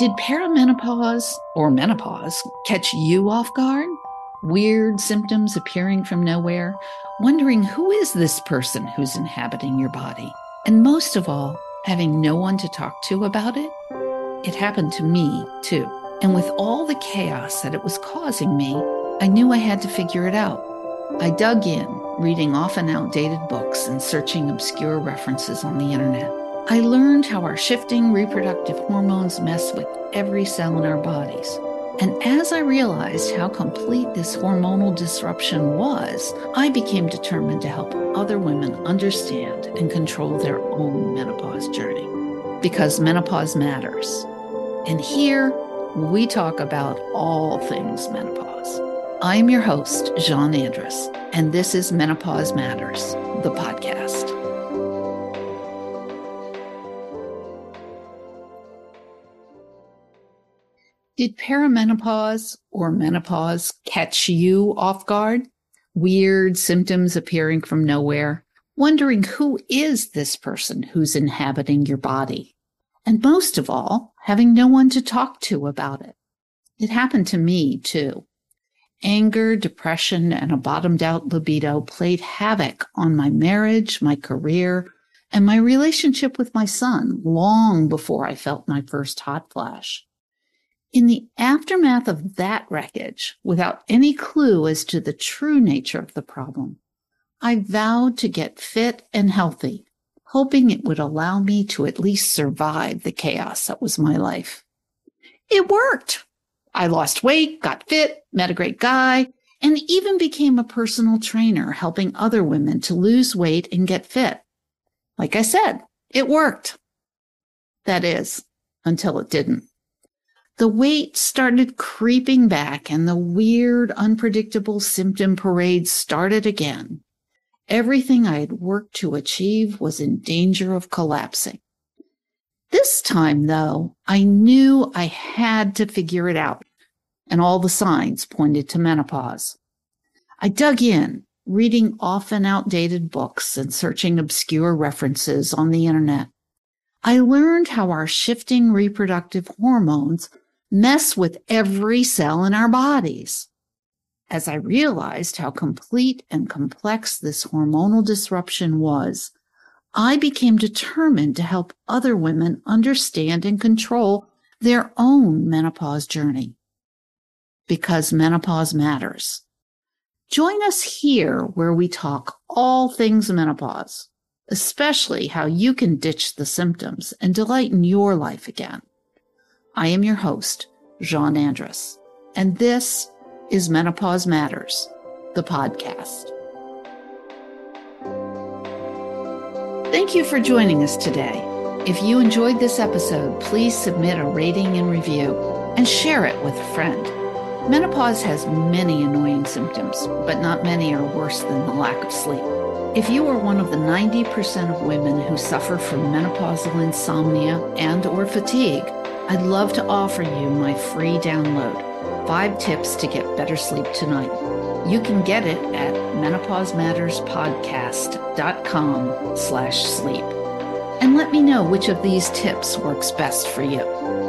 Did perimenopause or menopause catch you off guard? Weird symptoms appearing from nowhere, wondering who is this person who's inhabiting your body? And most of all, having no one to talk to about it? It happened to me too. And with all the chaos that it was causing me, I knew I had to figure it out. I dug in, reading often outdated books and searching obscure references on the internet. I learned how our shifting reproductive hormones mess with every cell in our bodies. And as I realized how complete this hormonal disruption was, I became determined to help other women understand and control their own menopause journey. Because menopause matters. And here, we talk about all things menopause. I'm your host, Jean Andrus, and this is Menopause Matters, the podcast. Did perimenopause or menopause catch you off guard? Weird symptoms appearing from nowhere, wondering who is this person who's inhabiting your body? And most of all, having no one to talk to about it. It happened to me too. Anger, depression, and a bottomed out libido played havoc on my marriage, my career, and my relationship with my son long before I felt my first hot flash. In the aftermath of that wreckage, without any clue as to the true nature of the problem, I vowed to get fit and healthy, hoping it would allow me to at least survive the chaos that was my life. It worked. I lost weight, got fit, met a great guy, and even became a personal trainer helping other women to lose weight and get fit. Like I said, it worked. That is, until it didn't. The weight started creeping back and the weird, unpredictable symptom parade started again. Everything I had worked to achieve was in danger of collapsing. This time, though, I knew I had to figure it out, and all the signs pointed to menopause. I dug in, reading often outdated books and searching obscure references on the internet. I learned how our shifting reproductive hormones mess with every cell in our bodies. As I realized how complete and complex this hormonal disruption was, I became determined to help other women understand and control their own menopause journey. Because menopause matters. Join us here where we talk all things menopause, especially how you can ditch the symptoms and delight in your life again. I am your host, Jean Andrus, and this is Menopause Matters, the podcast. Thank you for joining us today. If you enjoyed this episode, please submit a rating and review and share it with a friend. Menopause has many annoying symptoms, but not many are worse than the lack of sleep. If you are one of the 90% of women who suffer from menopausal insomnia and or fatigue, I'd love to offer you my free download, Five Tips to Get Better Sleep Tonight. You can get it at menopausematterspodcast.com slash sleep. And let me know which of these tips works best for you.